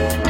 Bye.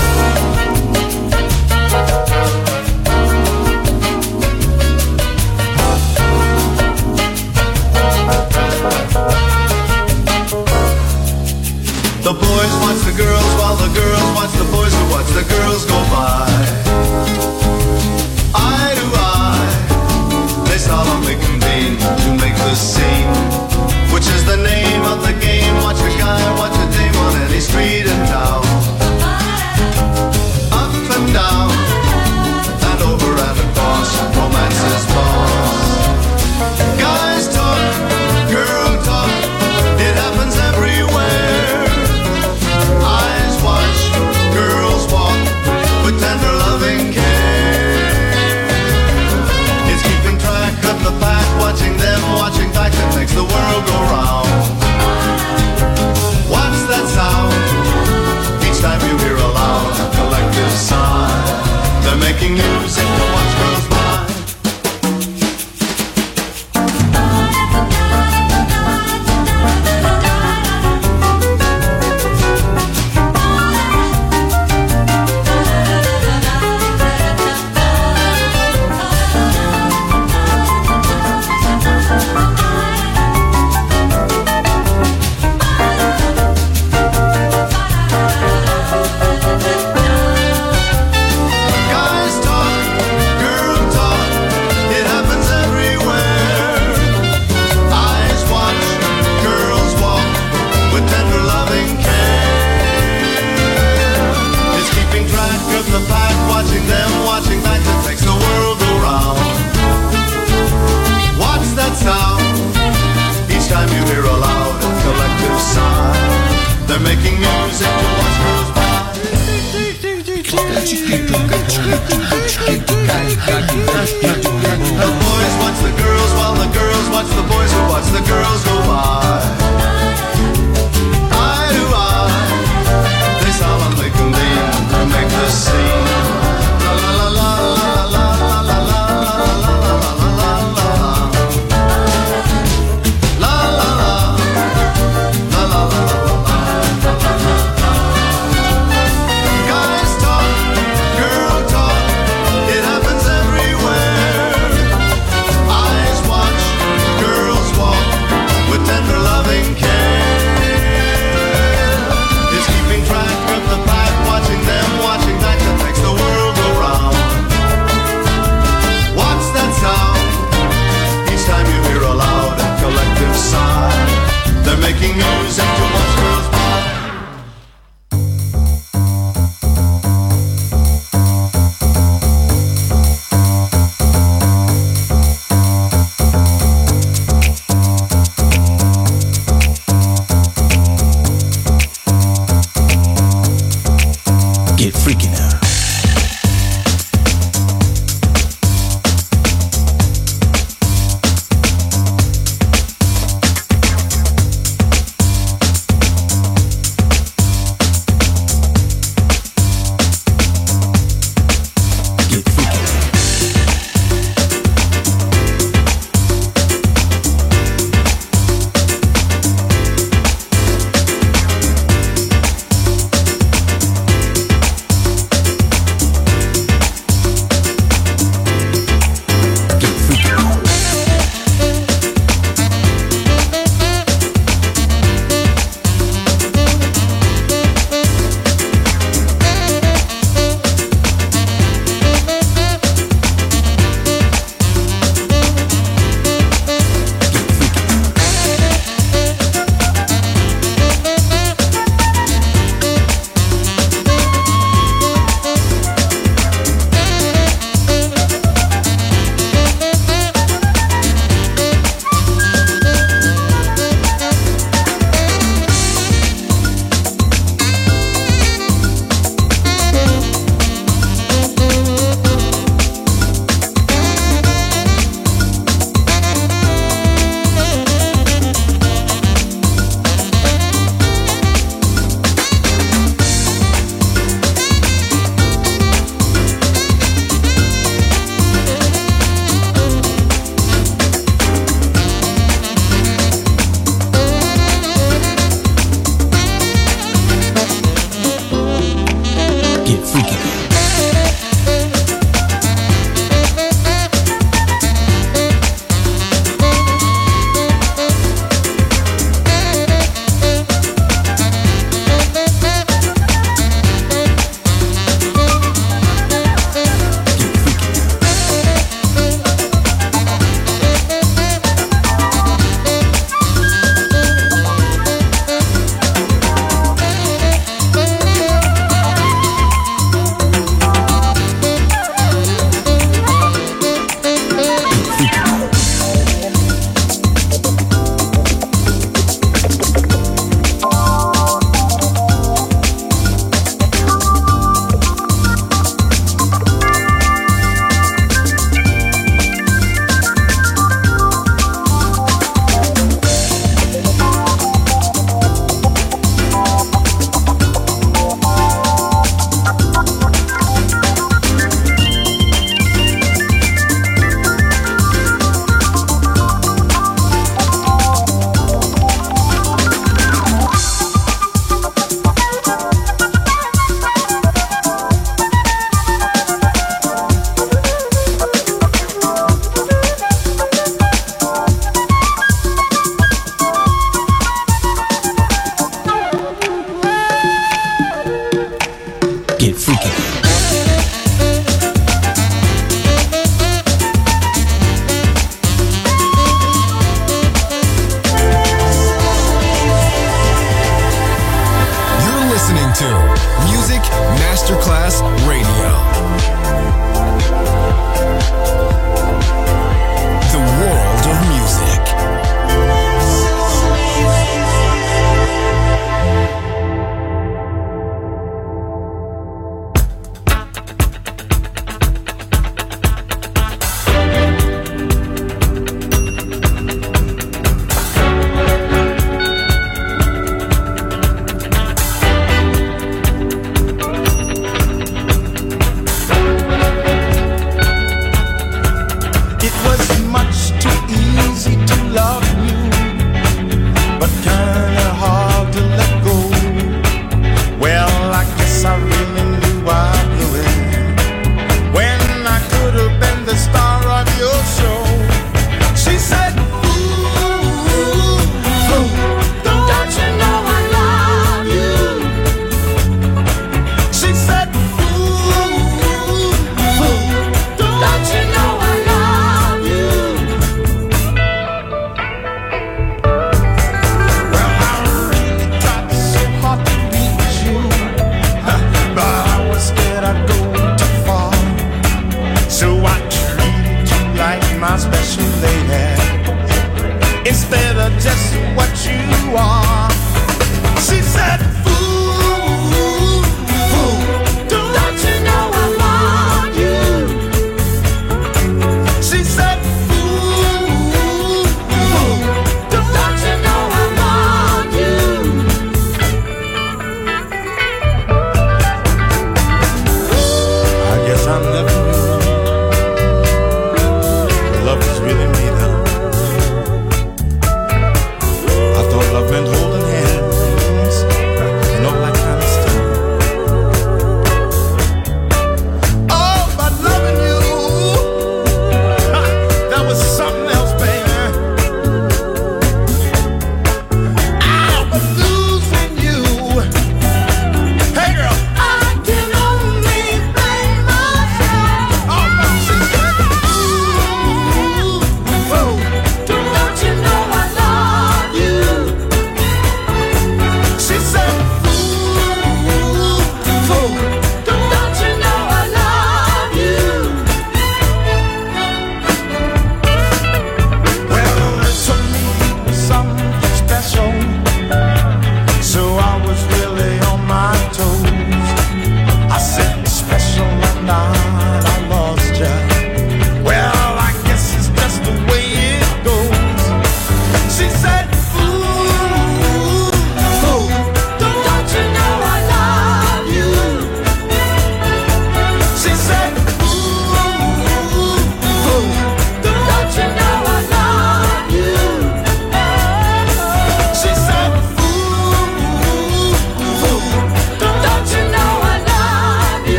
Masterclass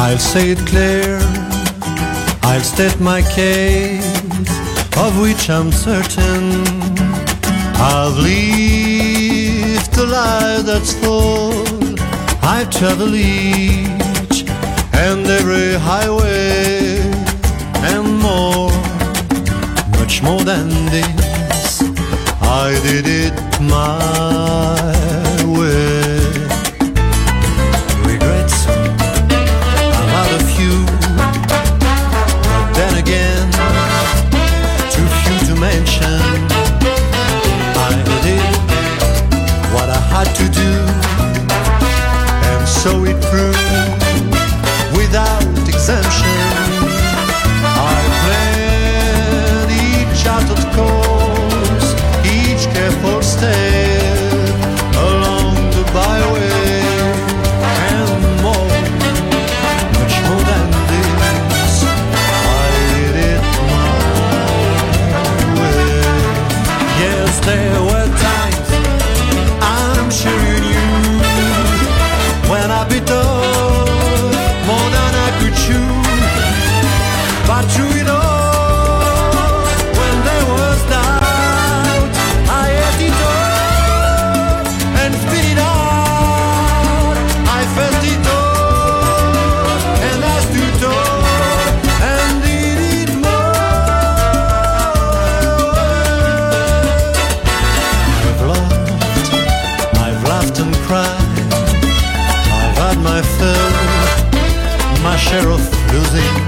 I'll say it clear, I'll state my case, of which I'm certain. I've lived a life that's full, I've traveled each and every highway and more, much more than this. I did it my cruzei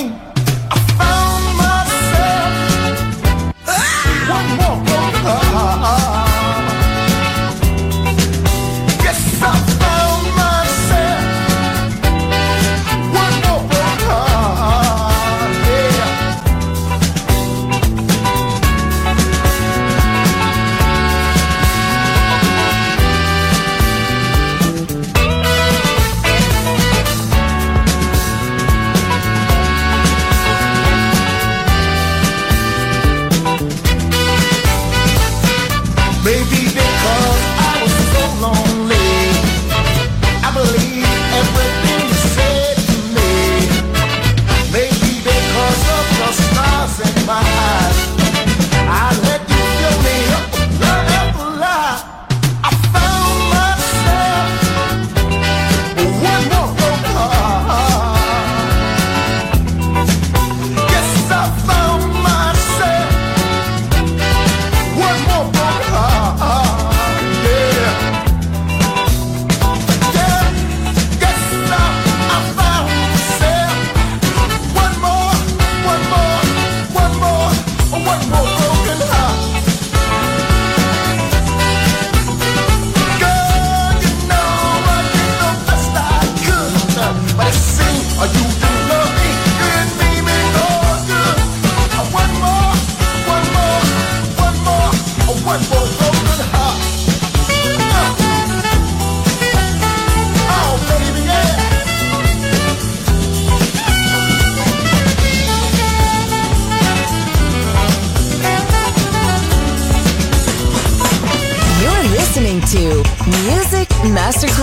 The